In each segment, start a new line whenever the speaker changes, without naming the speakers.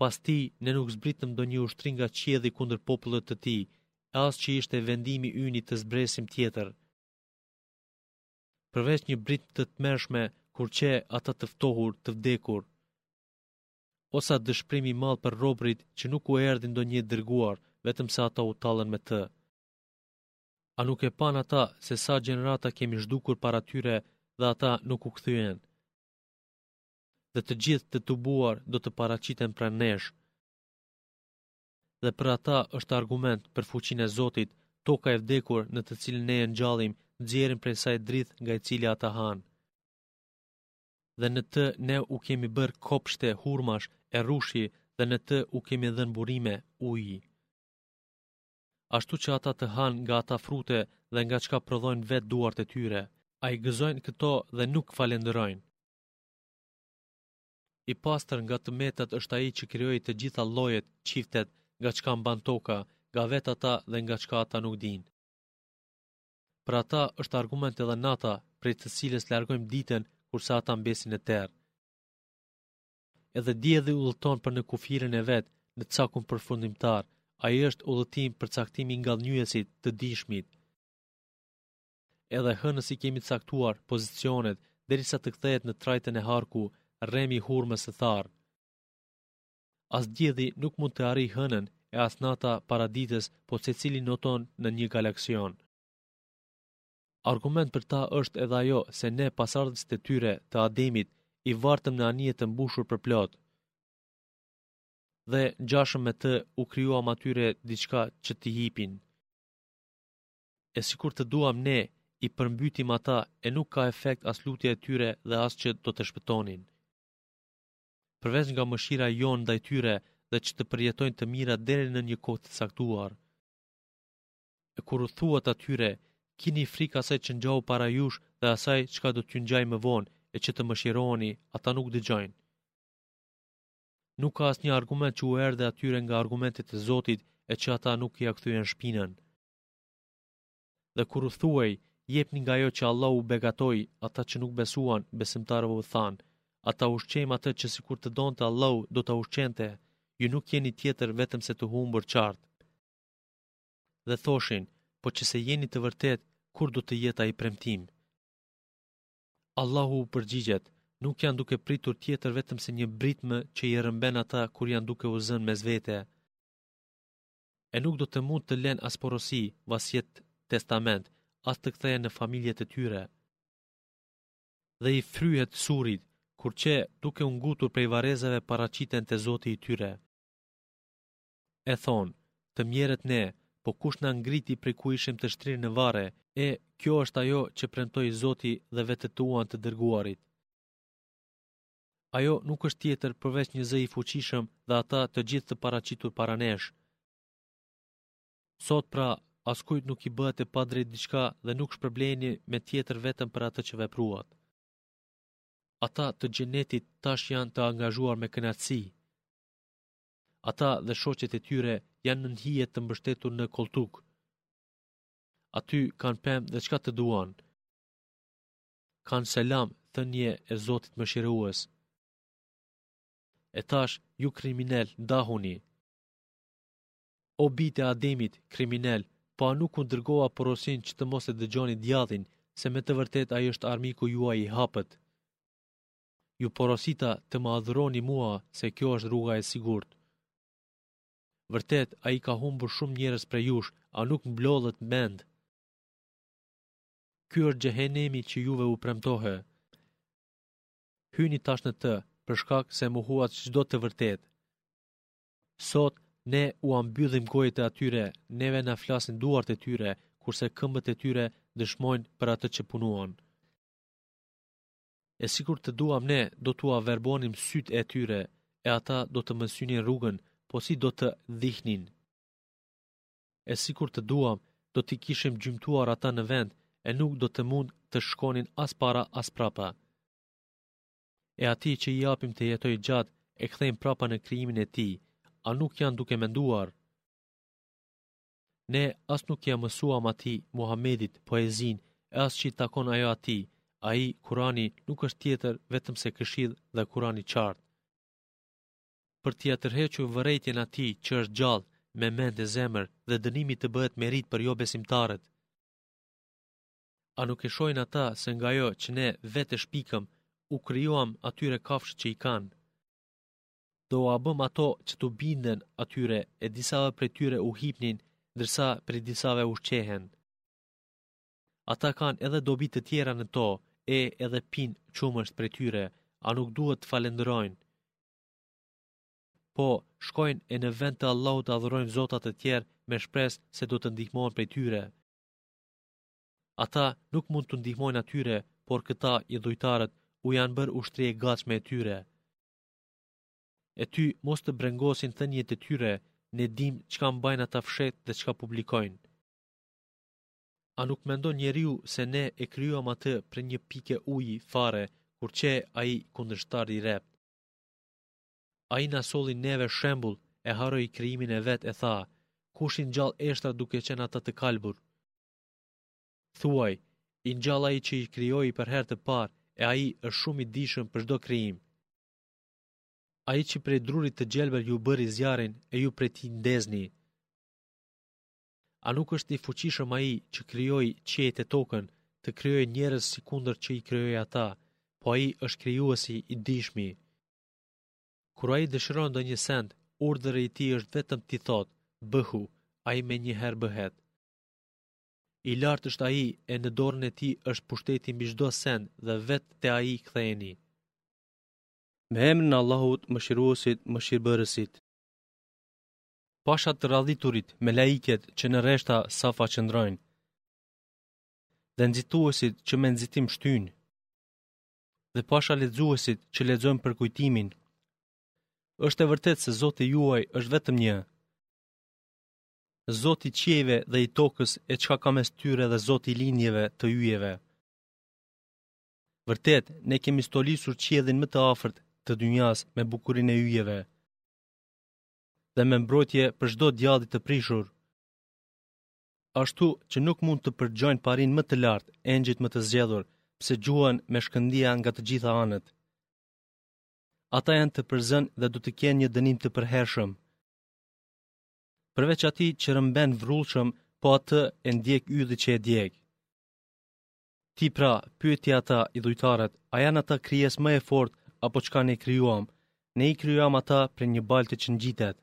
Pas tij, ne nuk zbritëm ndonjë ushtri nga qielli kundër popullit të tij, e as që ishte vendimi ynë të zbresim tjetër, përveç një britme të tmerrshme kur qe, ata të ftohur, të vdekur. O sa dëshpërim i madh për robërit që nuk u erdhi ndonjë i dërguar, vetëm se ata u tallën me të. A nuk e panë ata se sa gjenerata kemi zhdukur para tyre dhe ata nuk u kthyen? dhe të gjithë të tubuar do të paraqiten pranë nesh. Dhe për ata është argument për fuqinë e Zotit, toka e vdekur të cilën ne e ngjallim, nxjerrim prej saj drithë nga i cili ata hanë. Dhe në të ne u kemi bërë kopshte hurmash e rrushi dhe në të u kemi dhënë burime uji. Ashtu që ata të hanë nga ato frute dhe nga çka prodhojnë vetë duart e tyre, a i gëzojnë këto dhe nuk falendërojnë. I pastër nga të metat është ai që krijoi të gjitha llojet, çiftet, nga çka mban toka, nga vetë ata dhe nga çka ata nuk dinë. Për ata është argument edhe nata, prej të cilës largojmë ditën, kurse ata mbesin në terr. Edhe dielli udhëton për në kufirin e vet, në cakun përfundimtar. Ai është udhëtim përcaktim i ngadhënjyesit, të dijshmit. Edhe hënës i kemi caktuar pozicionet derisa të kthehet në trajtën e harkut, rremi i hurmës së tharë. As dielli nuk mund të arrijë hënën e as nata para ditës, po secili noton në një galaksion. Argument për ta është edhe ajo se ne pasardhësit e tyre të Ademit i bartëm në anije të mbushur përplot. Dhe ngjashëm me të u krijuam atyre diçka që t'i hipin. e sikur të duam ne i përmbytim ata e nuk ka efekt as lutja e tyre dhe as që do të shpëtonin. Përveç nga mëshira jonë ndaj tyre dhe që të përjetojnë të mira deri në një kohë të caktuar. E kur u thuhet atyre, kini frikë asaj që ngjau para jush dhe asaj çka do t'ju ngjajë më vonë e që të mëshiroheni, ata nuk dëgjojnë. Nuk ka asnjë argument që u erdhi atyre nga argumentet e Zotit e që ata nuk ia kthyen shpinën. Dhe kur u thuhej, Jepni nga ajo që Allahu u begatoi, ata që nuk besuan, besimtarëve u thanë, A ta ushqejmë atë që sikur të donte Allahu, do ta ushqente? Ju nuk jeni tjetër vetëm se të humbur qartë. Dhe thoshin, Po qe se jeni të vërtetë, kur do të jetë ai premtim? Allahu u përgjigjet, nuk janë duke pritur tjetër vetëm se një britmë që i rrëmben ata kur janë duke u zënë mes vete. e nuk do të mund të lenë as porosi, vasijet,, testament, as të kthehen në familjet e tyre. Dhe i fryhet surit, kur qe duke u ngutur prej varrezave paraqiten te Zoti i tyre. E thonë, të mjerët ne, po kush na ngriti prej ku ishim të shtrirë në varre, e, kjo është ajo që premtoi Zoti dhe vërtetuan të dërguarit. Ajo nuk është tjetër përveç një zë i fuqishëm dhe ata të gjithë të paraqitur para nesh. Sot pra, askujt nuk i bëhet e padrejtë diçka dhe nuk shpërbleheni me tjetër vetëm për atë që vepruat. Ata të xhenetit tash janë të angazhuar me kënaqësi. Ata dhe shoqet e tyre janë nën hije të mbështetur në kolltukë. Aty kanë pemë dhe çka të duanë, Kanë selam, thënie e Zotit mëshirues. E tash, ju kriminelë, ndahuni. O bijtë e Ademit, kriminelë, po a nuk ua dërgova porosinë që të mos e dëgjoni djallin, se me të vërtetë ai është armiku juaj i hapët. Ju porosita të më adhuroni mua se kjo është rruga e sigurt. Vërtet, ai ka humbur shumë njerëz prej jush, a nuk mblodhët mend. Ky është xhehenemi që juve u premtohej. Hyni tash në të, për shkak se mohuat çdo të vërtetë. Sot ne ua mbyllim gojët e atyre, neve na flasin duart e tyre, kurse këmbët e tyre dëshmojnë për atë që punuan. E sikur të duam ne, do t'ua verbonim sytë e tyre, e ata do të mësynin rrugën, po si do të shihnin. e sikur të duam do t'i kishim gjymtuar ata në vend e nuk do të mund të shkonin as para as prapa. E atij që i japim të jetojë gjatë e kthejmë prapa në krijimin e tij, a nuk janë duke menduar? Ne as nuk ia mësuam atij Muhammedit poezinë e as që i takon ajo atij, ai Kurani nuk është tjetër vetëm se këshillë dhe Kuran i qartë. për t'ia tërhequr vërejtjen atij që është gjallë, me mend e zemër dhe dënimi të bëhet meritë për jobesimtarët. A nuk e shohin ata se nga ajo që ne vetë e shpikëm, u krijuam atyre kafshë që i kanë? Dhe ua bëmë ato që t'u binden atyre e disave prej tyre u hipnin, ndërsa prej disave ushqehen. Ata kanë edhe dobi të tjera në to, e edhe pinë qumësht prej tyre, a nuk duhet të falendërojnë? Po, shkojnë e në vend të Allahut adhurojnë zota të tjerë me shpresë se do të ndihmohen prej tyre. Ata nuk mund t'u ndihmojnë atyre, por këta idhujtarët u janë bërë ushtri e gatshme e tyre. E ty mos të brengosin thëniet e tyre, ne dimë çka mbajnë ata fshehtë dhe çka publikojnë. A nuk mendon njeriu se ne e krijuam atë prej një pike uji fare kur qe ai kundërshtar i rreptë? Ai na solli neve shembull, e harroi krijimin e vet e tha, kush i ngjall eshtrat duke qenë ata të kalbur? Thuaj, i ngjall ai që i krijoi për herë të parë e ai është shumë i dijshëm për çdo krijim. Ai që prej drurit të gjelbër ju bëri zjarrin e ju prej tij ndezni. A nuk është i fuqishëm ai që krijoi qiejt e tokën, të krijojë njerëz sikundër që i krijoi ata, po ai është krijuesi i dijshmi. Kur ai dëshiron ndonjë send, urdhëri i tij është vetëm t'i thotë, bëhu, ai menjëherë bëhet. I lartë është ai e në dorën e tij është pushteti mbi çdo send dhe vetëm te ai ktheheni. Me emrin e Allahut mëshiruesit mëshirëbërësit. Pasha të radhiturit melaiket që në rreshta safa qëndrojnë dhe nxituesit që me nxitim shtyjnë dhe pasha lexuesit që lexojnë përkujtimin. Është e vërtetë se Zoti juaj është vetëm një. Zot i qiejve dhe i tokës e çka ka mes tyre dhe Zot i lindjeve të yjeve. Vërtet, ne kemi stolisur qiellin më të afërt të dynjas me bukurinë e yjeve. dhe me mbrojtje prej çdo djalli të prishur. Ashtu që nuk mund të përgjojnë parinë më të lartë, engjëjt më të zgjedhur, pse gjuhen me shkëndija nga të gjitha anët. Ata janë të përzënë dhe do të kenë një dënim të përhershëm. Përveç atij që rëmben vrullshëm, po atë e ndjek ylli që e djek. Ti pra, pyeti ata, idhujtarët, a janë ata krijesë më e fortë, apo çka ne krijuam? Ne i krijuam ata prej një balte që ngjitet.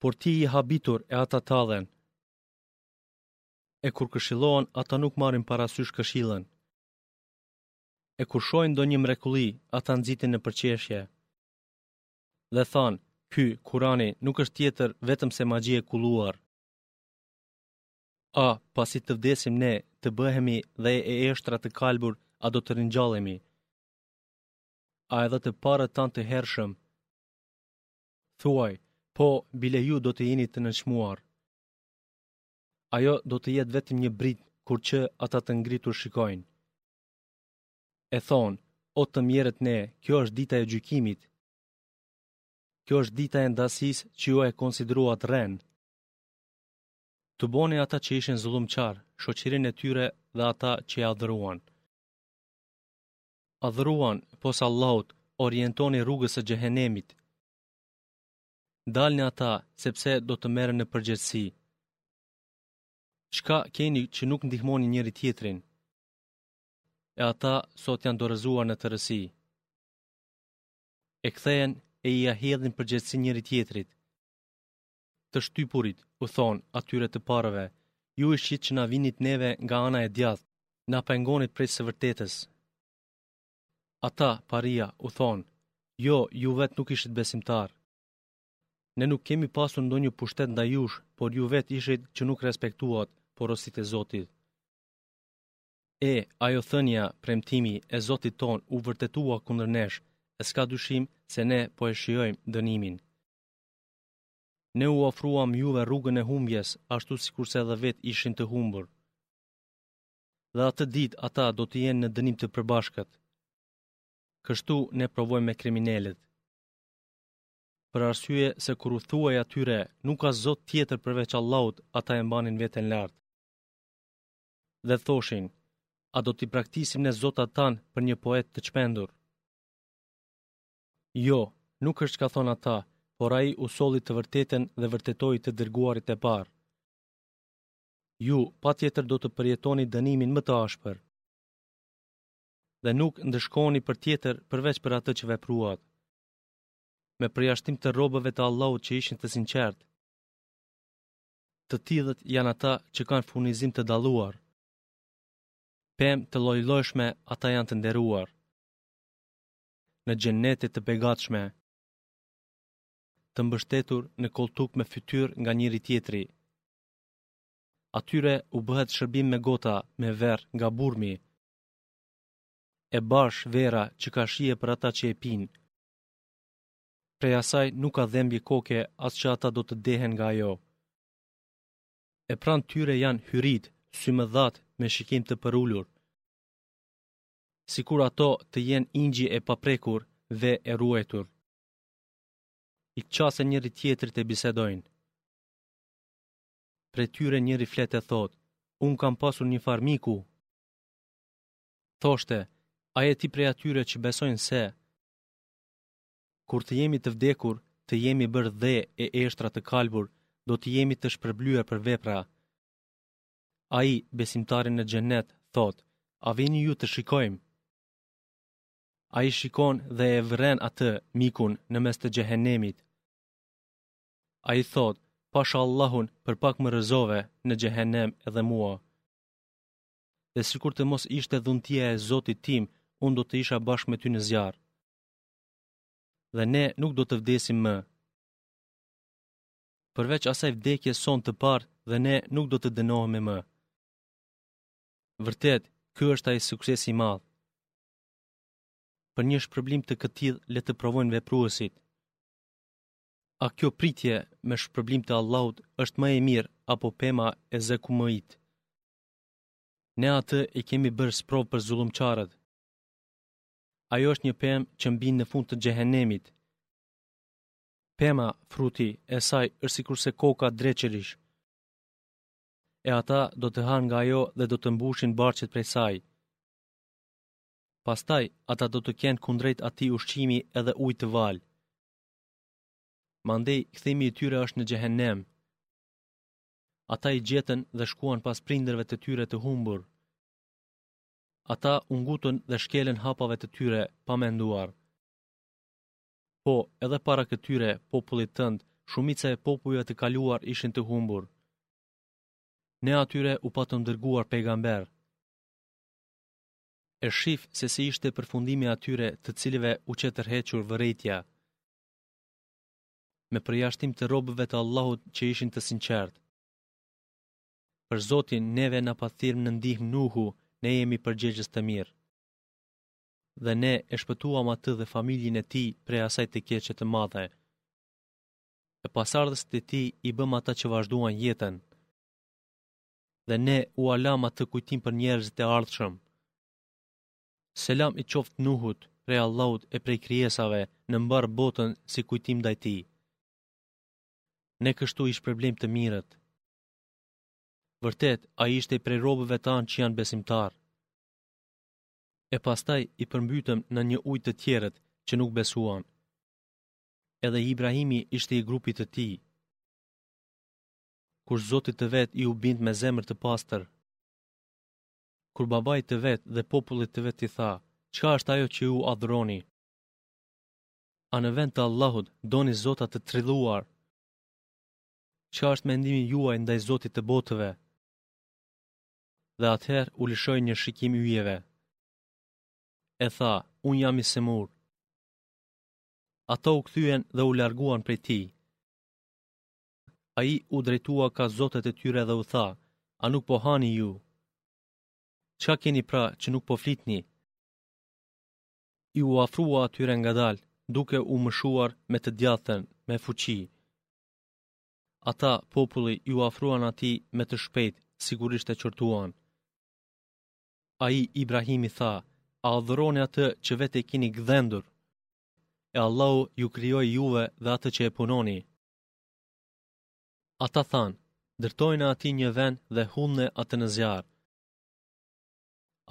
Por ti i habitur e ata tallen. E kur këshillohen, ata nuk marrin parasysh këshillën. E kur shohin ndonjë mrekulli, ata nxitin në përqeshje. Dhe thanë, ky, kurani, nuk është tjetër vetëm se magji e kulluar. A, pasi të vdesim ne, të bëhemi dhe e eshtra të kalbura, a do të ringjallemi? A edhe të parët tanë të hershëm? Thuaj, po, bile ju do të jeni të nënçmuar. Ajo do të jetë vetëm një britmë, kur qe ata të ngritur shikojnë. E thonë, o të mjerët ne, kjo është dita e gjykimit. Kjo është dita e ndasisë që ju e konsideruat rrenë. Tuboni ata që ishin zullumqar, shoqërinë e tyre dhe ata që i adhuruan. Adhuruan, pos Allahut, orientoni rrugës së xhehenemit. Ndalni ata, sepse do të merren në përgjegjësi. Çka keni që nuk ndihmoni njëri-tjetrin? E ata sot janë dorëzuar në tërësi. E kthehen e ia hedhin përgjegjësinë njëri-tjetrit. Të shtypurit, u thonë, atyre të parëve, Ju ishit që na vinit neve nga ana e djathtë, na pengonit prej së vërtetës. Ata, paria, u thonë, Jo, ju vetë nuk ishit besimtarë. Ne nuk kemi pasur ndonjë pushtet ndaj jush, por ju vetë ishit që nuk respektuat porositë e Zotit. E, ajo thënia, premtimi, e Zotit tonë u vërtetua kundër nesh, e s'ka dyshim se ne po e shijojmë dënimin. Ne u ofruam juve rrugën e humbjes, ashtu sikurse edhe vetë ishin të humbur. Dhe atë ditë ata do të jenë në dënim të përbashkët. Kështu ne veprojmë me kriminelët. Për arsye se kur u thuhej atyre, nuk ka Zot tjetër përveç Allahut, ata e mbanin veten lart. Dhe thoshin, a do t'i braktisim ne zotat tanë për një poet të çmendur? Jo,
nuk është çka thonë ata, por ai u solli të vërtetën dhe vërtetoi të dërguarit e parë. Ju, patjetër do të përjetoni dënimin më të ashpër. Dhe nuk ndëshkoni për tjetër përveç për atë që vepruat. Me përjashtim të robëve të Allahut që ishin të sinqertë. Të tillët janë ata që kanë furnizim të dalluar. Pemë të llojllojshme ata janë të nderuar. në xhenete të begatshme, të mbështetur në kolltuk me fytyrë nga njëri-tjetri. Atyre u bëhet shërbim me gota, me verë nga burimi, e bardhë vera që ka shije për ata që e pinë. Prej asaj nuk ka dhembje koke as që ata do të dehen nga ajo. E pranë tyre janë hyritë, symëdhatë me shikim të përulur. sikur ato të jenë inxhi e paprekur dhe e ruajtur. I qasen njëri-tjetrit e bisedojnë. Prej tyre njëri flet e thotë, unë kam pasur njëfarë miku. Thoshte, a je ti prej atyre që besojnë se, kur të jemi të vdekur, të jemi bërë dhe e eshtra të kalbur, do të jemi të shpërblyer për vepra. Ai, besimtari në xhennet, thotë: A veni ju të shikojmë? Ai shikon dhe e vëren atë, mikun, në mes të xhehenemit. Ai thotë: Pasha Allahun, për pak më rrëzove në xhehenem edhe mua. Dhe sikur të mos ishte dhuntia e Zotit tim, unë do të isha bashkë me ty në zjarr. Dhe ne nuk do të vdesim më. Përveç asaj vdekje sonë të parë dhe ne nuk do të dënohemi më. Vërtet, ky është ai sukses i madh. Për një shpërblim të këtillë le të provojnë vepruesit. A kjo pritje me shpërblim të Allahut është më e mirë apo pema e zekumit? Ne atë e kemi bërë sprovë për zullumqarët. Ajo është një pemë që mbin në fund të xhehenemit. Pema, fruti, e saj është sikurse koka dreqërish. E ata do të hanë nga ajo dhe do të mbushin barqet prej saj. Pastaj, ata do të kenë kundrejt atij ushqimi edhe ujë të valë. Mandej, kthimi i tyre është në xhehenem. Ata i gjetën dhe shkuan pas prindërve të tyre të humbur. Ata u ngutën dhe shkelën hapave të tyre pa menduar. Po, edhe para këtyre, popullit tënd, shumica e popujve të kaluar ishin të humbur. Ne atyre u patëm dërguar pejgamberë. E shih se si ishte përfundimi i atyre të cilëve u qe tërhequr vërejtja. Me përjashtim të robëve të Allahut që ishin të sinqertë. Për Zotin neve na pat thirrur në ndihmë Nuhu, ne jemi përgjegjës të mirë. dhe ne e shpëtuam atë dhe familjen e tij prej asaj të keqe të madhe. E pasardhësit e tij i bëmë ata që vazhduan jetën. Dhe ne ua lamë atë kujtim për njerëzit e ardhshëm. Selam i qoftë Nuhut prej Allahut e prej krijesave në mbarë botën si kujtim ndaj tij. Ne kështu i shpërblejmë të mirët. Vërtet, ai ishte prej robëve tanë që janë besimtarë. e pastaj i përmbytëm në një ujë të tjerët që nuk besuan. Edhe Ibrahimi ishte i grupit të tij. Kur Zotit të vet iu bind me zemër të pastër. Kur babait të vet dhe popullit të vet i tha, çka është ajo që ju adhuroni? A në vend të Allahut doni zota të trilluar? Çka është mendimi juaj ndaj Zotit të botëve? dhe atëherë u lëshoi një shikim yjeve. E tha, unë jam i sëmurë. Ata u kthyen dhe u larguan prej tij. Ai u drejtua kah zotët e tyre dhe u tha, a nuk po hani ju? Çka keni pra që nuk po flitni? Iu afrua atyre ngadalë, duke u mëshuar me të djathtën, me fuqi. Ata, populli, iu afruan atij me të shpejt, sigurisht e qortuan. Ai Ibrahimi tha, a adhuroni atë që vetë e kini gdhendur, e Allahu ju krijoi juve dhe atë që e punoni. Ata thanë, ndërtojani atij një vend dhe hudhne atë në zjarr.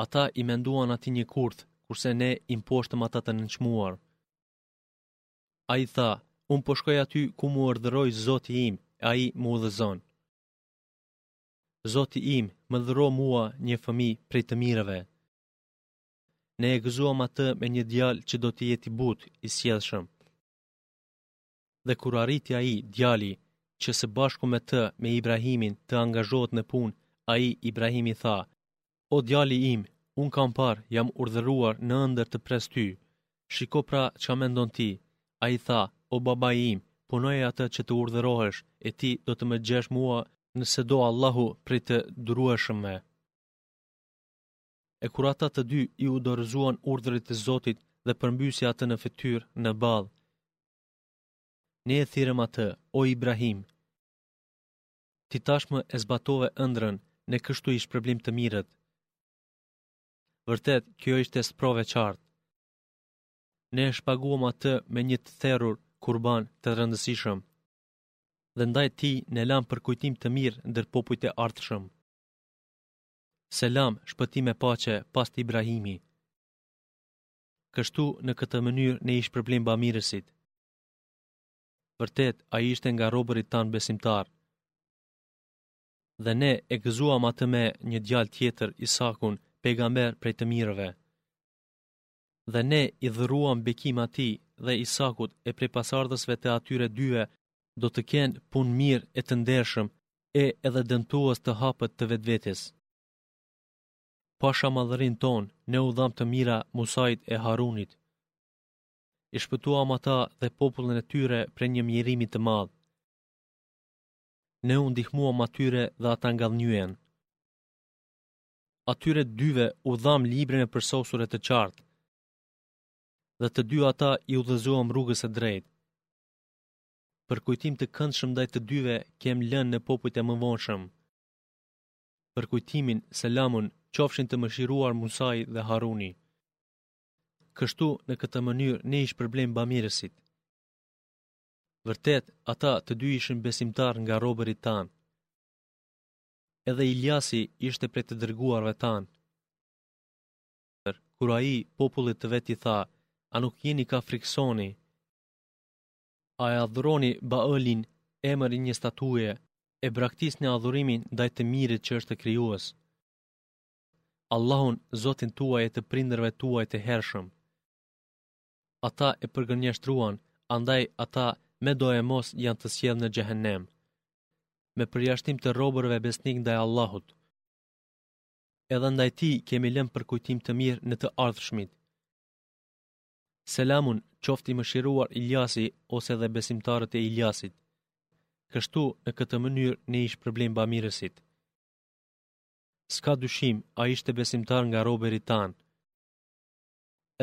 Ata i menduan atij një kurth, kurse ne i mposhtëm ata të nënçmuar. Ai tha, Unë po shkoj aty ku më urdhëroi Zoti im, e ai më udhëzon. Zoti im më dhuro mua një fëmijë prej të mirëve. Ne e gëzuam atë me një djalë që do të jetë i butë, i sjellshëm. Dhe kur arriti ai, djali, që së bashku me të, me Ibrahimin, të angazhohet në punë, ai, Ibrahimi, tha, O djali im, unë kam parë, jam urdhëruar në ëndërr të pres ty. Shiko pra çka mendon ti. Ai tha, O babai im, punoje atë që të urdhërohesh, e ti do të më gjesh mua nëse do Allahu prej të durueshmëve. E kur ata të dy iu dorëzuan urdhrit të Zotit dhe përmbysi atë në fytyrë, në ballë. Ne e thirrëm atë, o Ibrahim, Ti tashmë e zbatove ëndrrën, ne kështu i shpërblejmë të mirët. Vërtet, kjo ishte sprovë e qartë. Ne e shpaguam atë me një të therur kurban të rëndësishëm. Dhe ndaj tij ne lamë për kujtim të mirë ndër popujt e ardhshëm. Selam, shpëtim e paqe, pastë Ibrahimi. Kështu, në këtë mënyrë, ne i shpërblejmë bamirësit. Vërtet, ai ishte nga robërit tanë besimtarë. Dhe ne e gëzuam atë me një djalë tjetër, Isakun, pejgamber prej të mirëve. Dhe ne i dhuruam bekim atij dhe Isakut e prej pasardhësve të atyre dyve, do të kenë punëmirë e të ndershëm e edhe dëmtues të hapët të vetvetes. Pasha madhërinë tonë, ne u dhamë të mira Musait e Harunit. I shpëtuam ata dhe popullin e tyre prej një mjerimi të madh. Ne u ndihmuam atyre dhe ata ngadhënjyen. Atyre dyve u dhamë librin e përsosur e të qartë. Dhe të dy ata i udhëzuam rrugës së drejtë. Përkujtim të këndshëm ndaj të dyve kem lënë në popujt e mëvonshëm. Përkujtimin, selamun, qofshin të mëshiruar Musai dhe Haruni. Kështu, në këtë mënyrë, ne i shpërblejmë bamirësit. Vërtet, ata të dy ishin besimtarë nga robërit tanë. Edhe Iljasi ishte prej të dërguarve tanë. Kur ai popullit të vet i tha, a nuk jeni kah frikësoni, a e adhuroni Baëlin emër i një statuje, e braktisni adhurimin ndaj të mirit që është krijues. Allahun Zotin tuaj e të prindërve tuaj të hershëm. Ata e përgënjeshtruan, andaj ata medoemos janë të sjellë në xhehenem. Me përjashtim të robërve besnikë ndaj Allahut. Edhe ndaj tij kemi lënë përkujtim të mirë në të ardhshmit. Selamun, qoftë i mëshiruar Iljasi ose dhe besimtarët e Iljasit. Kështu, në këtë mënyrë, ne i shpërblejmë bamirësit. S'ka dyshim, ai ishte besimtar nga robërit tanë.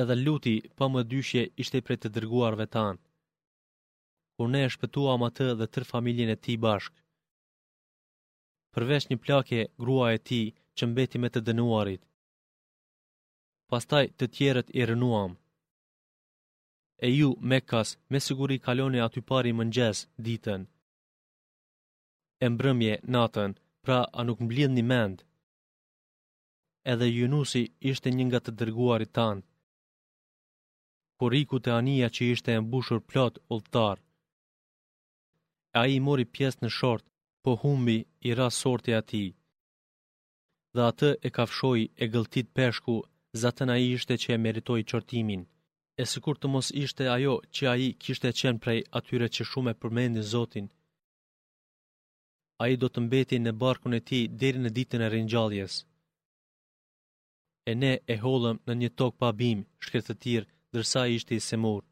Edhe Luti, pa mëdyshje, ishte prej të dërguarve tanë. Kur ne e shpëtuam atë dhe tërë familjen e tij bashkë. Përveç një plake, grua e tij, që mbeti me të dënuarit. Pastaj të tjerët i rrënuam. E ju, mekas, me siguri kaloni atypari mëngjes, ditën. e mbrëmje natën, pra a nuk mblidhni mend? Edhe Junusi ishte një nga të dërguarit tanë. Kur iku te anija që ishte e mbushur plot udhëtarë. Ai mori pjesë në short, po humbi i ra sorti atij. Dhe atë e kafshoi e gëlltiti peshku, zatën ai ishte që e meritoi qortimin. E sikur të mos ishte ajo që ai kishte qenë prej atyre që shumë e përmendin Zotin, Ai do të mbetej në barkun e tij deri në ditën e ringjalljes. E ne e hodhëm në një tokë pa bimë, shkretëtirë, ndërsa ai ishte i sëmurë.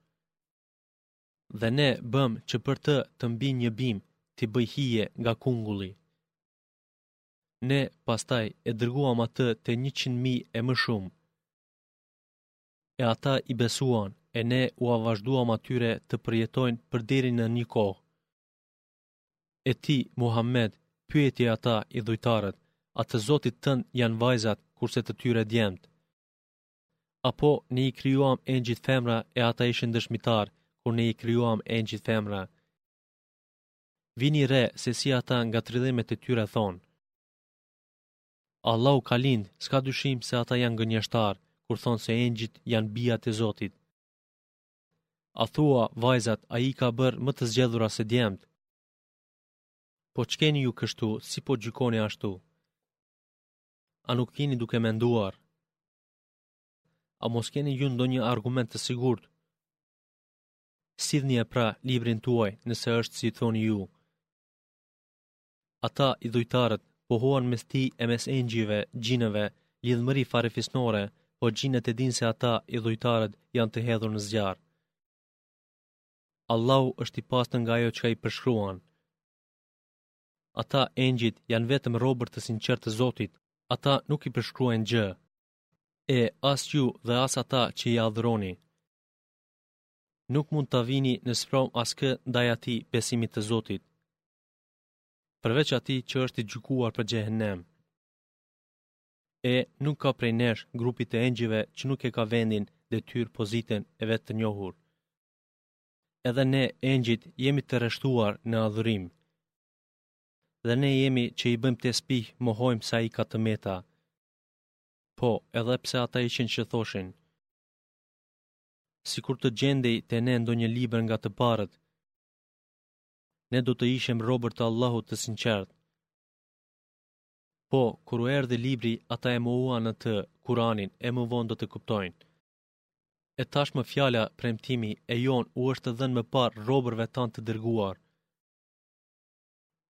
Dhe ne bëmë që për të të mbijë një bimë, t'i bëjë hije nga kungulli. Ne pastaj e dërguam atë te njëqind mijë e më shumë. e ata i besuan, e ne ua vazhduam atyre të përjetojnë për deri në një kohë. E ti, Muhammed, pyeti ata idhujtarët, a të zotit tënd janë vajzat kurse të tyre djemtë? Apo ne i krijuam engjëjt femra e ata ishin dëshmitarë kur ne i krijuam engjëjt femra? Vini re se si ata nga trillimet e tyre thonë. Allahu ka lindë, s'ka dyshim se ata janë gënjeshtarë, kur thonë se engjëjt janë bijat e Zotit. A thua, vajzat, ai i ka bërë më të zgjedhura se djemtë? Po ç'keni ju kështu, si po gjykoni ashtu? A nuk jeni duke menduar? A mos keni ju ndonjë argument të sigurt? Sillnie pra librin tuaj nëse është si thoni ju. Ata, idhujtarët, pohuan mes tij e mes engjëjve, xhinëve, lidhshmëri farefisnore, po xhinët e dinë se ata, idhujtarët, janë të hedhur në zjarr. Allahu është i pastër nga ajo çka i përshkruajnë. Ata, engjëjt, janë vetëm robër të sinqertë të Zotit, ata nuk i përshkruajnë gjë. E as ju dhe as ata që i adhuroni, nuk mund ta vini në sprovë askë ndaj atij besimit të Zotit. përveç atij që është i gjykuar për xhehenem. E nuk ka prej nesh grupit të engjëjve që nuk e ka vendin detyrën pozitën e vet të njohur. Edhe ne engjëjt jemi të rreshtuar në adhurim. Dhe ne jemi që i bëjmë tesbih, mohojmë se ai ka të meta. Po, edhe pse ata ishin që thoshin, sikur të gjendej te ne ndonjë libër nga të parët, ne do të ishim robër të Allahut të sinqertë. Po, kur u erdhi libri, ata e mohuan atë, Kur'anin, e më vonë do të kuptojnë. E tashmë fjala, premtimi e jonë u është dhënë më parë robërve tanë të dërguar,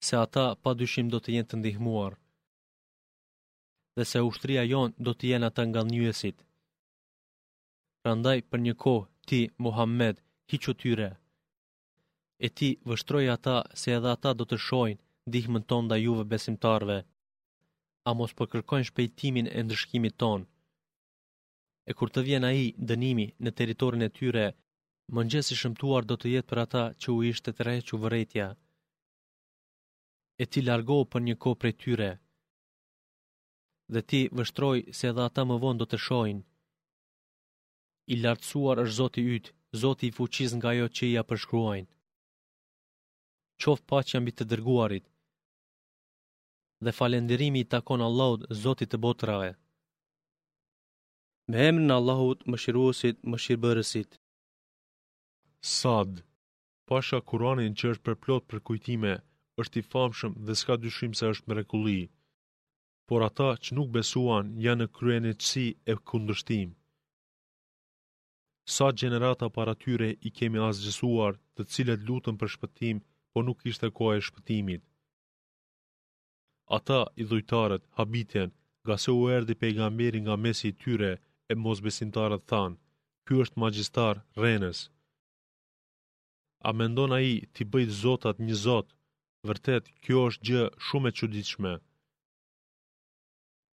se ata pa dyshim do të jenë të ndihmuar dhe se ushtria jonë do të jenë ata ngadhënjyesit. Prandaj për një kohë ti, Muhammed, hiqu tyre, E ti, vështroi ata, se edhe ata do të shohin, ndihmën tonë ndaj juve besimtarëve. A mos po kërkojnë shpejtimin e ndëshkimit tonë? E kur të vjen ai, dënimi, në territorin e tyre, mëngjes i shëmtuar do të jetë për ata që u ishte tërhequr vërejtja. E ti largohu për një kohë prej tyre. Dhe ti vështroi se edhe ata më vonë do të shohin. I lartësuar është Zoti yt, Zoti i fuqisë nga ajo që ia përshkruajnë. Qoftë paqja mbi të dërguarit. Dhe falënderimi i takon Allahut, Zotit të botërave. Me emrin e Allahut, Mëshiruesit, Mëshirbërësit.
Sad. Pasha Kur'anin që është përplot përkujtime, është i famshëm dhe s'ka dyshim se është mrekulli. por ata që nuk besuan janë në kryeneçësi e kundërshtim. Sa gjenerata para tyre i kemi asgjësuar të cilët u lutën për shpëtim, po nuk ishte koha e shpëtimit. Ata, idhujtarët, habiten, ngase u erdi pejgamberi nga mesi i tyre, e mosbesimtarët thanë, ky është magjistar, rrenës. A mendon ai t'i bëjë zotat një zot? Vërtet, kjo është gjë shumë e çuditshme.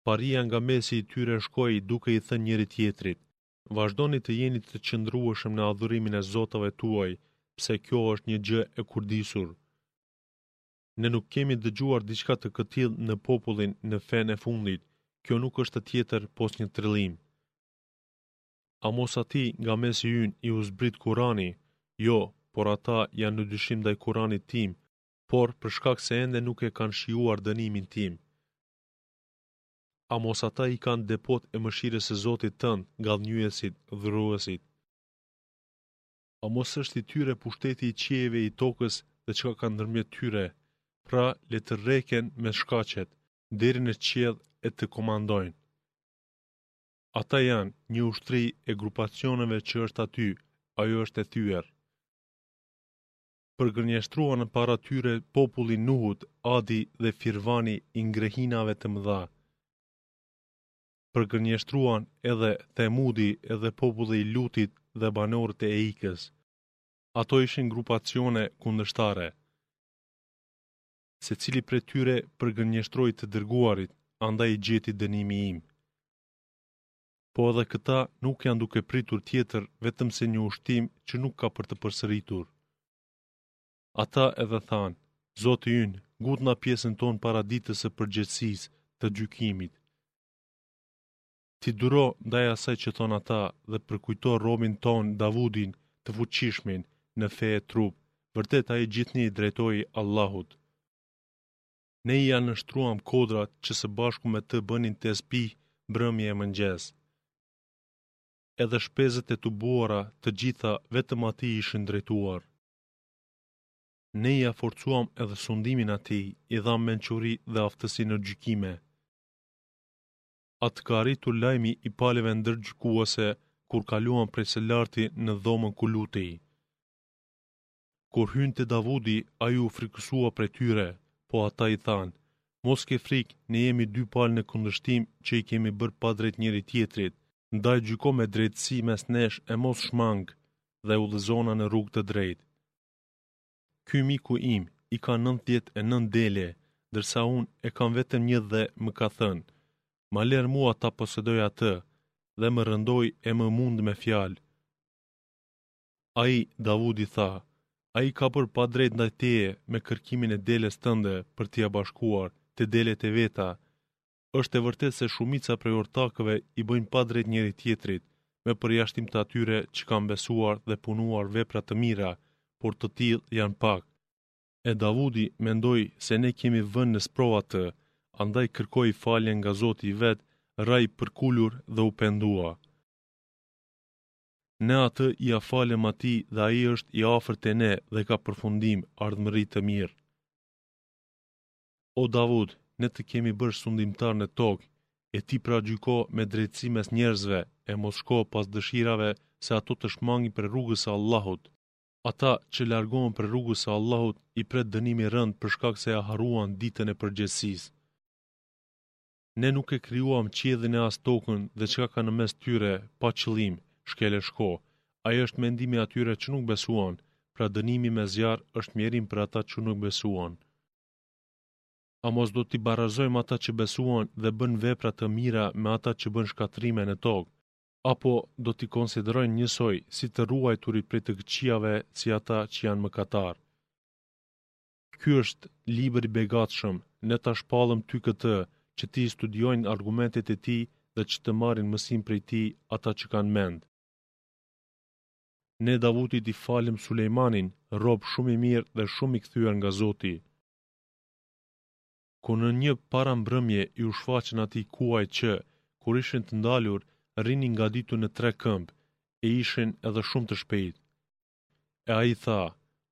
Paria nga mesi i tyre shkoi duke i thënë njëri-tjetrit, Vazhdoni të jeni të qëndrueshëm në adhurimin e zotave tuaj, pse kjo është një gjë e kurdisur. Ne nuk kemi dëgjuar diçka të këtillë në popullin në fenë e fundit, kjo nuk është tjetër pos një trillim. A mos atij nga mesi ynë iu zbrit Kur'ani? Jo, por ata janë në dyshim ndaj Kur'anit tim, por për shkak se ende nuk e kanë shijuar dënimin tim. A mos ata i kanë depot e mëshirës së Zotit tënd, ngadhënjyesit, dhuruesit? A mos është i tyre pushteti i qiejve i tokës dhe çka ka ndërmjet tyre? Pra, le të rreken me shkaqet, deri në qiell e të komandojnë. Ata janë një ushtri e grupacioneve që është aty, ajo është e thyer. Përgënjeshtruan para tyre populli i Nuhut, Adi dhe Firauni i ngrehinave të mëdha. Përgënjeshtruan edhe Themudi edhe populli i Lutit dhe banorët e Ejkës. Ato ishin grupacione kundërshtare. Secili prej tyre përgënjeshtroi të dërguarit, andaj i gjeti dënimi im. Po edhe këta nuk janë duke pritur tjetër vetëmse një ushtim që nuk ka për të përsëritur. Ata edhe thanë, Zoti ynë, ngutna pjesën tonë para ditës së përgjegjësisë, të gjykimit. Ti duro ndaj asaj që thonë ata dhe përkujto robin tonë Davudin, të fuqishmin, në fe e trup, vërtet ai gjithnjë i drejtohej Allahut. Ne ia nënshtruam kodrat që së bashku me të bënin tesbih mbrëmje e mëngjes. Edhe shpezët e tubuara, të gjitha, vetëm atij ishin drejtuar. Ne ia forcuam edhe sundimin atij, i dhamë mençuri dhe aftësi në gjykime. A të ka arritur lajmi i palëve ndërgjykuese kur kaluan prej së larti në dhomën ku lutej. Kur hynë te Davudi, ai u frikësua prej tyre, po ata i thanë, Mos ke frikë, ne jemi dy palë në kundërshtim që i kemi bërë padrejtë njëri-tjetrit, ndaj gjyko me drejtësi mes nesh e mos shmang, dhe udhëzona në rrugë të drejtë. Ky miku im i ka nëntëdhjetë e nëntë dele, ndërsa unë e kam vetëm një dhe më ka thënë, Ma ler mua ta posedoj atë, dhe më rëndoi e më mund me fjalë. Ai, Davudi, tha, Ai ka bërë padrejt ndaj teje me kërkimin e deles tënde për t'ia bashkuar te delet e veta, Është e vërtetë se shumica prej ortakëve i bëjnë padrejtë njëri-tjetrit, me përjashtim të atyre që kanë besuar dhe punuar vepra të mira, por të tillë janë pak. E Davudi mendoi se ne kemi vënë në sprovë atë, andaj kërkoi falje nga Zoti i vet, ra i përkulur dhe u pendua. Ne atë ia falëm atij dhe ai është i afërt te ne dhe ka përfundim, ardhmëri të mirë. O Davud, ne të kemi bërë sundimtar në tokë, e ti pra gjyko me drejtësi mes njerëzve, e mos shko pas dëshirave se ato të shmangin prej rrugës së Allahut. Ata që largohen prej rrugës së Allahut i pret dënim i rëndë për shkak se e harruan Ditën e Përgjegjësisë. Ne nuk e krijuam qiellin e as tokën dhe çka ka në mes tyre, pa qëllim, shkel e shko. Ai është mendim i atyre që nuk besuan, pra dënimi me zjarr është mjerim për ata që nuk besuan. A mos do t'i barazojmë ata që besuan dhe bënë vepra të mira me ata që bënë shkatërrime në tokë? Apo do t'i konsiderojnë njësoj si të ruajturit prej të këqijave si ata që janë mëkatarë? Ky është libër i begatshëm, ne ta shpallëm ty këtë, që t'i studiojnë argumentet e tij dhe që të marrin mësim prej tij ata që kanë mend. Ne Davudit i falëm Sulejmanin, rob shumë i mirë dhe shumë i kthyer nga Zoti. Kur në një parambrëmje iu shfaqën atij kuajt që, kur ishin të ndalur, rrinin gatitur në tre këmbë, e ishin edhe shumë të shpejtë. E ai tha,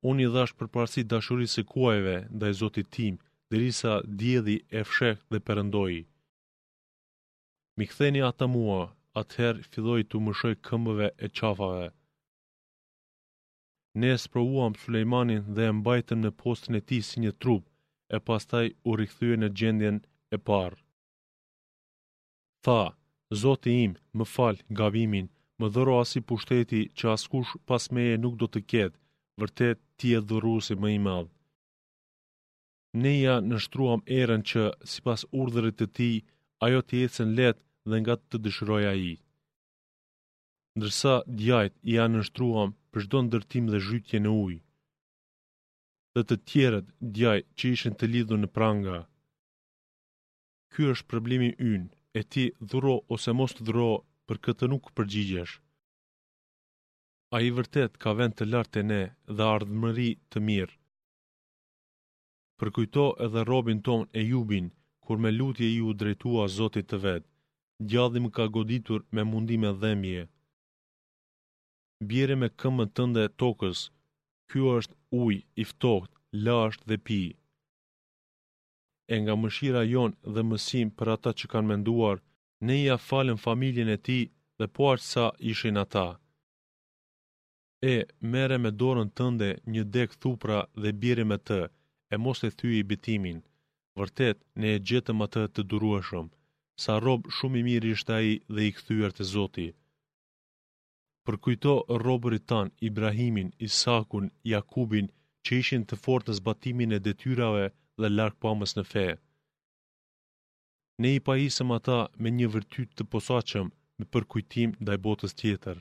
Unë i dhashë përparësi dashurisë së kuajve ndaj Zotit tim, derisa dielli e fsheh dhe perëndoi. Mi ktheni ata mua, atëherë filloi t'u mëshojë këmbëve e qafave. Ne e sprovuam Sulejmanin dhe e mbajtëm në postin e tij si një trup, e pastaj u rikthye në gjendjen e parë. Tha, Zoti im, më fal gabimin, më dhuro asi pushteti që askush pas meje nuk do të ketë, vërtet ti je dhuruesi më i madh. Ne ia nënshtruam erën që, sipas urdhërit të tij, ajo të ecë lehtë dhe nga të dëshirojë ai. Ndërsa djajt ia nënshtruam për çdo ndërtim dhe zhytje në ujë. Dhe të tjerët djaj që ishin të lidhur në pranga. Ky është problemi ynë, e ti dhuro ose mos dhuro për këtë nuk përgjigjesh. Ai vërtet ka vend të lartë te ne dhe ardhmëri të mirë. Përkujto edhe robin tonë Ejubin, kur me lutje iu drejtua Zotit të vet, Djalli më ka goditur me mundim e dhembje. Bjeri me këmbën tënde tokës, ky është ujë i ftohtë, lahesh dhe pi. E nga mëshira jonë dhe mësim për ata që kanë menduar, ne ia falëm familjen e tij dhe po aq sa ishin ata. E, merre me dorën tënde një degë thupra dhe bjeri me të, e mos e thyej betimin. Vërtet, ne e gjetëm atë të durueshëm. Sa rob shumë i mirë ishte ai dhe i kthyer te Zoti! Përkujto robërit tanë, Ibrahimin, Isakun, Jakubin, që ishin të fortë në zbatimin e detyrave dhe largpamës në fe. Ne i pajisëm ata me një virtyt të posaçëm, me përkujtim ndaj botës tjetër.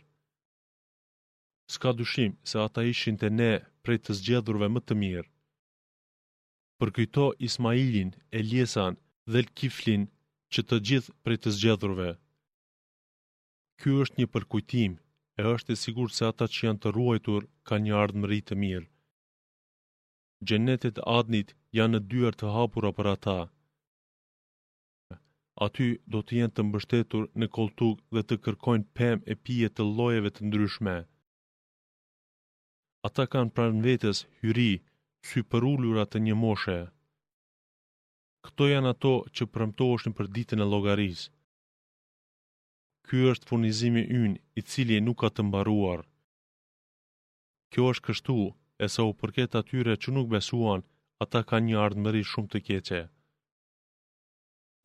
S'ka dyshim se ata ishin te ne prej të zgjedhurve më të mirë. Përkujto Ismailin, Eljesan, Dhelkiflin që të gjithë prej të zgjedhurve. Ky është një përkujtim, e është e sigurt se ata që janë të ruajtur kanë një ardhmëri të mirë. Xhenetet e Adnit janë në dyer të hapura për ata. Aty do të jenë të mbështetur në kolltuk dhe të kërkojnë pemë e pije të llojeve të ndryshme. Ata kanë pranë vetes hyri, sypërulura të një moshe. Këto janë ato që premtoheshin për ditën e llogarisë. Ky është furnizimi ynë i cili nuk ka të mbaruar. Kjo është kështu, e sa u përket atyre që nuk besuan, ata kanë një ardhmëri shumë të keqe.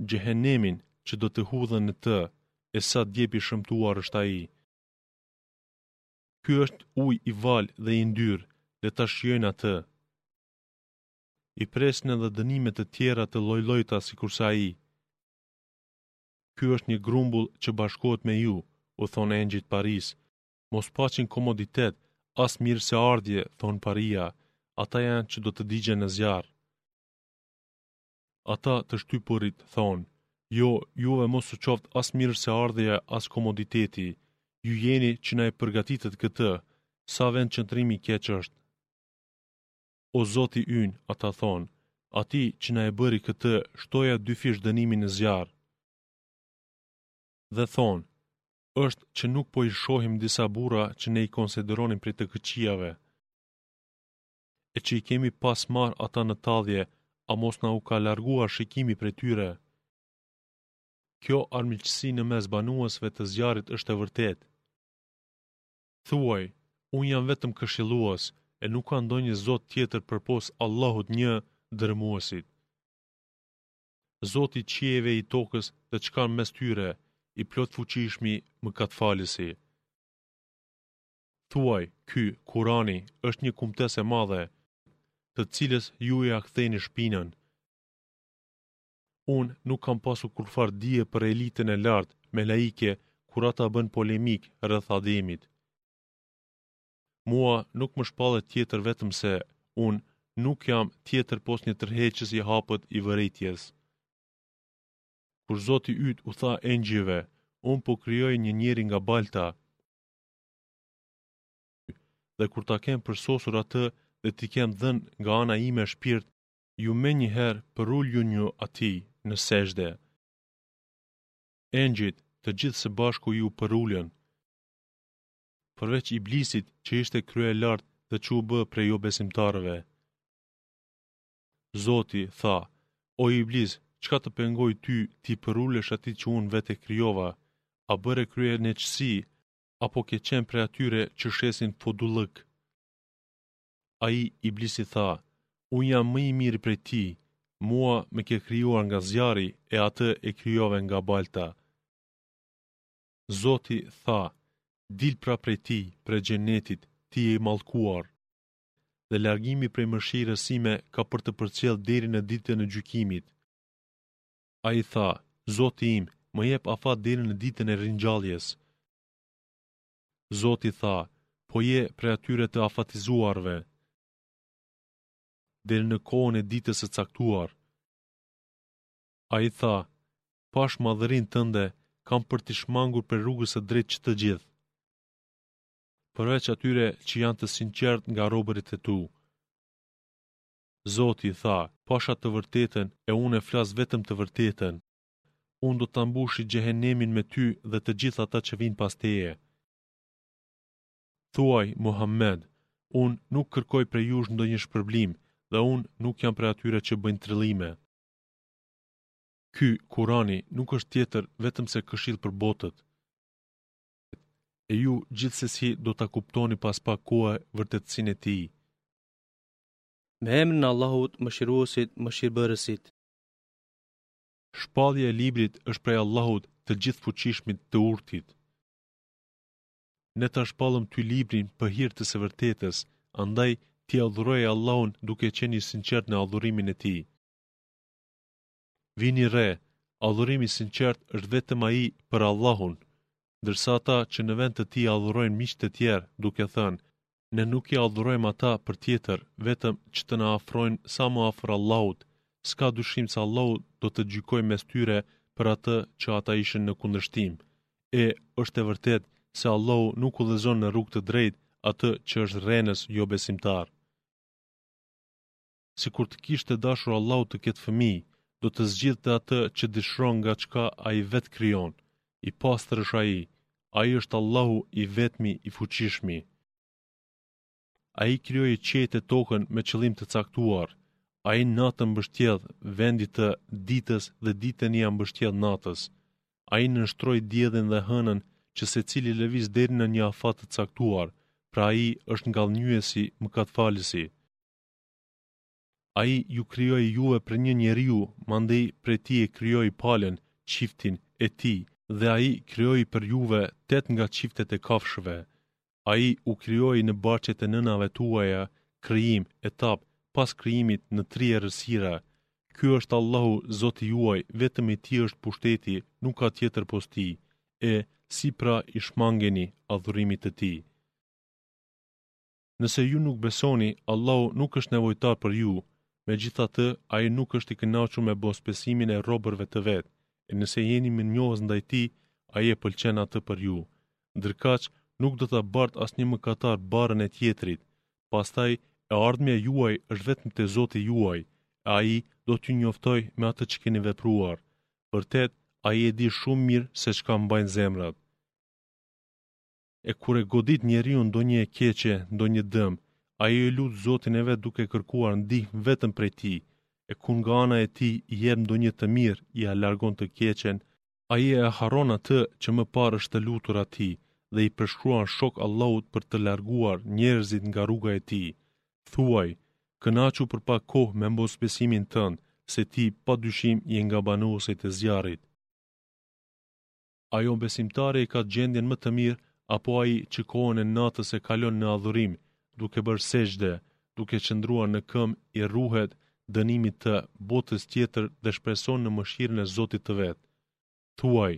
Xhehenemin, që do të hudhen në të, e sa djep i shëmtuar është ai. Ky është ujë i valë dhe i ndyrë, le ta shijojnë atë. I presin edhe dënime të tjera të lloj-llojta sikurse ai. Ky është një grumbull që bashkohet me ju, u thonë engjëjt parisë. Mos paçin komoditet, as mirëseardhje, thonë paria. Ata janë që do të digjen në zjarr. Ata të shtypurit thonë, jo, juve mos u qoftë as mirëseardhje, as komoditeti. Ju jeni që na e përgatitët këtë. Sa vend qëndrimi i keq është. O Zoti ynë, ata thonë, Atij që na e bëri këtë, shtoja dyfish dënimin në zjarr. Dhe thonë, Është që nuk po i shohim disa burra që ne i konsideronim prej të këqijave, e që i kemi pas marrë ata në tallje, a mos na u ka larguar shikimi prej tyre. Kjo armiqësi në mes banuesve të zjarrit është e vërtetë. Thuaj, Unë jam vetëm këshillues, e nuk ka ndonjë Zot tjetër përpos Allahut Një, Dërmuesit. Zoti i qiejve e i tokës dhe çka në mes tyre, i Plotfuqishmi, Mëkatfalësi. Thuaj, Ky, Kurani, është një kumtesë e madhe, të cilës ju ia ktheni shpinën. Unë nuk kam pasë kurrfarë dije për elitën e lartë melaike kur ata bënin polemikë rreth Ademit. Mua nuk më shpallet tjetër vetëm se, unë, nuk jam tjetër pos një tërheqës i hapët i vërejtjes. Kur Zoti yt u tha engjëjve, Unë po krijoj një njeri nga balta, dhe kur ta kem përsosur atë dhe t'i kem dhënë nga ana ime shpirt, Ju menjëherë përuljuni Atij në sexhde. Engjëjt, të gjithë së bashku iu përulën, përveç Iblisit që ishte kryelart dhe që u bë prej jobesimtarëve. Zoti tha: O Iblis, çka të pengoi ty t'i përulesh Atij që unë vetë e krijova? A bëre kryeneçësi apo ke qenë prej atyre që shesin fodullëk? Ai, Iblisi, tha, Unë jam më i mirë prej tij, mua më ke krijuar nga zjarri e atë e krijove nga balta. Zoti tha, dil pra prej tij, prej xhenetit, ti je i mallkuar. Dhe largimi prej mëshirës sime ka për të përcjellë deri në ditën e gjykimit. Ai tha, Zoti im, më jep afat deri në ditën e ringjalljes. Zoti tha, Po je prej atyre të afatizuarve, deri në kohën e ditës së caktuar. Ai tha, Pasha madhërinë tënde, kam për t'i shmangur prej rrugës së drejtë që të gjithë. Përveç atyre që janë të sinqertë nga robërit e tu. Zoti tha, Pasha të vërtetën e unë e flas vetëm të vërtetën. Unë do ta mbush xhehenemin me ty dhe të gjithë ata që vijnë pas teje. Thuaj, Muhammed, Unë nuk kërkoj prej jush ndonjë shpërblim dhe unë nuk jam prej atyre që bëjnë trillime. Ky, Kurani, nuk është tjetër vetëm se këshillë për botët. E ju gjithsesi do ta kuptoni pas pak kohë vërtetësinë e tij.
Me emrin e Allahut, Mëshiruesit, Mëshirbërësit.
Shpallja e librit është prej Allahut të gjithfuqishmit të urtit. Ne ta shpallëm ty librin për hir të së vërtetës, andaj ti adhuroje Allahun duke qenë i sinqert në adhurimin e tij. Vini re, adhurim i sinqertë është vetëm ai për Allahun. ndërsa ata që në vend të tij adhurojnë miq të tjerë, duke thënë, Ne nuk i adhurojmë ata për tjetër, vetëm që të na afrojnë sa më afër Allahut, s'ka dyshim se Allahu do të gjykojë mes tyre për atë që ata ishin në kundërshtim. E, është e vërtetë se Allahu nuk udhëzon në rrugë të drejtë atë që është rrenës jobesimtar. sikur të kishte dashur Allahu të ketë fëmijë, do të zgjidhte atë që dëshiron nga çka ai vetë krijon. I pastër është ai. Ai është Allahu i vetmi i fuqishmi. Ai krijoi qiejt e tokën me qëllim të caktuar. Ai natën mbështjell vendit të ditës dhe ditën ia mbështjell natës. Ai nënshtroi diellin dhe hënën që secili lëviz deri në një afat të caktuar, pra ai është ngadhënjyesi, mëkatfalësi. Ai ju krijoi juve prej një njeriu, mandej prej tij e krijoi palën, çiftin, e tij, dhe Ai krijoi për juve tetë nga çiftet e kafshëve. Ai u krijoi në barqet e nënave tuaja, krijim, etapë, pas krijimit në tri errësira. Ky është Allahu, Zoti juaj, vetëm i Tij është pushteti, nuk ka tjetër pos Tij. E, si pra, i shmangeni, adhurimit të Tij? Nëse ju nuk besoni, Allahu nuk është nevojtar për ju, megjithatë, Ai nuk është i kënaqur me mosbesimin e robërve të Vet, e nëse jeni mirënjohës ndaj Tij, Ai e pëlqen atë për ju. Ndërkaq, nuk do ta bartë asnjë mëkatar barrën e tjetrit. Pastaj, e ardhmja juaj është vetëm te Zoti juaj, e Ai do t'ju njoftojë me atë që keni vepruar. Vërtet, Ai e di shumë mirë se çka mbajnë zemrat. e kur e godit njeriun ndonjë e keqe, ndonjë dëm, ai e lut Zotin e vet duke kërkuar ndihmë vetëm prej Tij, e kur nga ana e Tij i jep ndonjë të mirë, ia largon të keqen, ai e harron atë që më parë është të lutur Atij dhe i përshkruan shok Allahut për të larguar njerëzit nga rruga e Tij. Thuaj, Kënaqu për pak kohë me mosbesimin tënd, se ti, padyshim, je nga banuesit e zjarrit. A jobesimtari e ka gjendjen më të mirë, apo ai që kohën e natës e kalon në adhurim, duke bërë sexhde, duke qëndruar në këmbë i ruhet dënimit të botës tjetër dhe shpreson në mëshirën e Zotit të vet? Thuaj,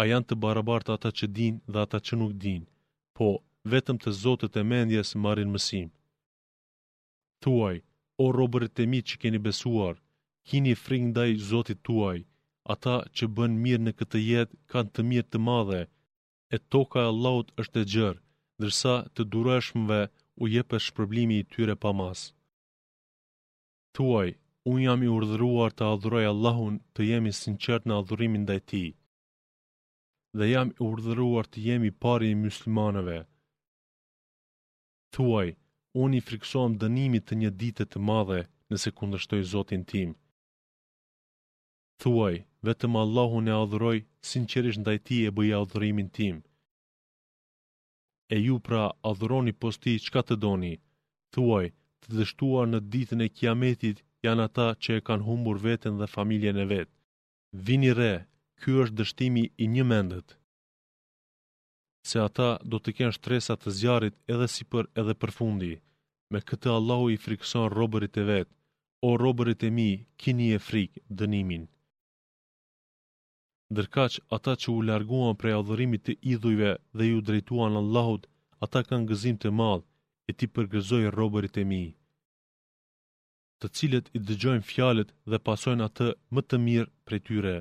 a janë të barabartë ata që dinë dhe ata që nuk dinë? Po, vetëm të zotët e mendjes marrin mësim. Thuaj, o robërit e mi që keni besuar, kini frikë ndaj Zotit tuaj, ata që bënë mirë në këtë jetë kanë të mirë të madhe, e toka e Allahut është e gjerë, ndërsa të durueshmëve u jepet shpërblimi i tyre pa masë. Thuaj, unë jam i urdhëruar të adhuroj Allahun të jem i sinqertë në adhurimin ndaj Tij. Dhe jam i urdhëruar të jem i pari i myslimanëve. Thuaj, Unë i frikësohem dënimit të një dite të madhe, nëse kundërshtoj Zotin tim. Thuaj, Vetëm Allahun e adhuroj sinqerisht ndaj Tij e bëj adhurimin tim. E ju pra, adhuroni pos Tij çka të doni. Thuaj, Të dështuar në Ditën e Kiametit janë ata që e kanë humbur veten dhe familjen e vet. Vini re, ky është dështimi i njëmendët. se ata do të kenë shtresa të zjarrit edhe sipër edhe përfundi. Me këtë Allahu i frikëson robërit e vet, O robërit e mi, kinie frikë, dënimin. Ndërkaq ata që u larguan prej adhurimit të idhujve dhe iu drejtuan Allahut, ata kanë gëzim të madh, e ti përgëzoji robërit e mi. të cilët i dëgjojnë fjalët dhe pasojnë atë më të mirë prej tyre.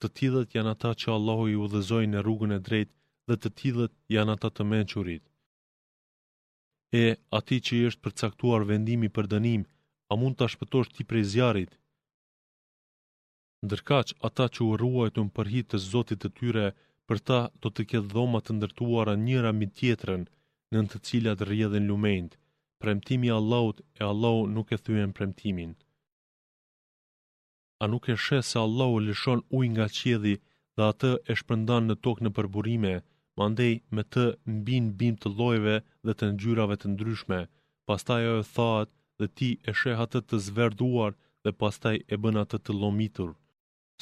Të tillët janë ata që Allahu i udhëzoi në rrugën e drejtë dhe të tillët janë ata të mençurit. E, atij që i është përcaktuar vendimi për dënim, a mund ta shpëtosh ti prej zjarrit? Ndërkaq, ata që u ruajtën për hir të Zotit të tyre, për ta do të ketë dhoma të ndërtuara njëra mbi tjetrën, nën të cilat rrjedhin lumenjtë, premtimi i Allahut e Allahu nuk e thyen premtimin. A nuk e sheh se Allahu lëshon ujë nga qielli dhe atë e shpërndan në tokë nëpër burime, mandej me të mbijnë bimë të llojeve dhe të ngjyrave të ndryshme, pastaj ajo thahet dhe ti e sheh atë të zverduar dhe pastaj e bën atë të llomitur.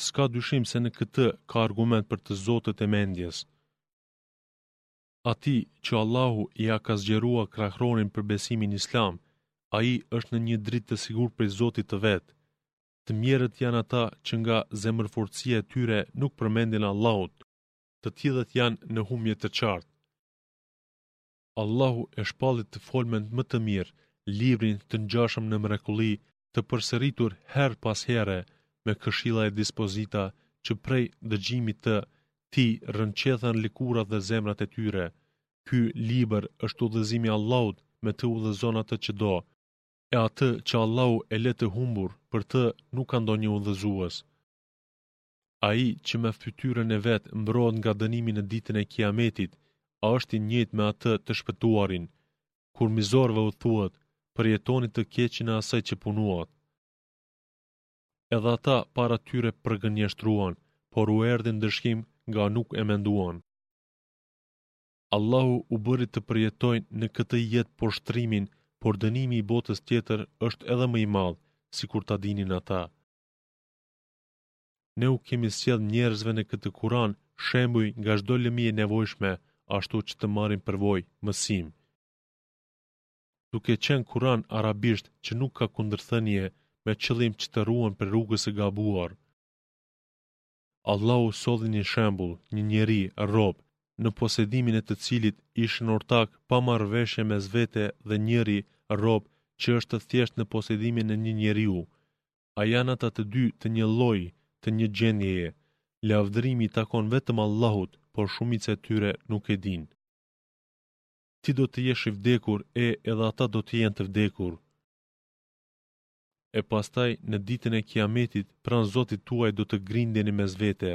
S'ka dyshim se në këtë ka argument për të zotët e mendjes. Atij që Allahu ia ka zgjerua krahrorin për besimin islam, ai është në një dritë të sigurt prej Zotit të vet. Të mjerët janë ata që nga zemërfortësia e tyre nuk përmendin Allahun. Të tillët janë në humje të qartë. Allahu e shpalli të folmen më të mirë, libër të ngjashëm në mrekulli, të përsëritur herë pas here, me këshilla e dispozita që prej dëgjimit të tij rrënqethen lëkurat dhe zemrat e tyre. Ky libër është udhëzim i Allahut, me të udhëzon atë që do. E atë që Allahu e le të humbur, për të nuk ka ndonjë udhëzues. Ai, që me fytyrën e vet mbrohet nga dënimi në Ditën e Kijametit, a është i njëjtë me atë të shpëtuarin? Kur mizorëve u thuhet, Përjetoni të keqen e asaj që punuat. Edhe ata para tyre përgënjeshtruan, por u erdhi ndëshkimi nga nuk e menduan. Allahu u bëri të përjetojnë në këtë jetë poshtrimin, por dënimi i botës tjetër është edhe më i madh, sikur ta dinin ata. Ne u kemi sjellë njerëzve në këtë Kuran shembuj nga çdo lëmi e nevojshme, ashtu që të marrin përvojë, mësim. Duke qenë Kuran arabisht që nuk ka kundërthënie, me qëllim që të ruhen prej rrugës së gabuar. Allahu solli një shembull, një njeri, rob, në posedimin e të cilit ishin ortakë pa marrëveshje mes vete dhe njeri, rob, që është thjesht në posedimin e një njeriu. A janë ata të dy të një lloji, të një gjendjeje? Lavdërimi i takon vetëm Allahut, por shumica e tyre nuk e dinë. Ti do të jesh i vdekur e edhe ata do të jenë të vdekur. E pastaj në ditën e Kiametit pranë Zotit tuaj do të grindeni mes vete.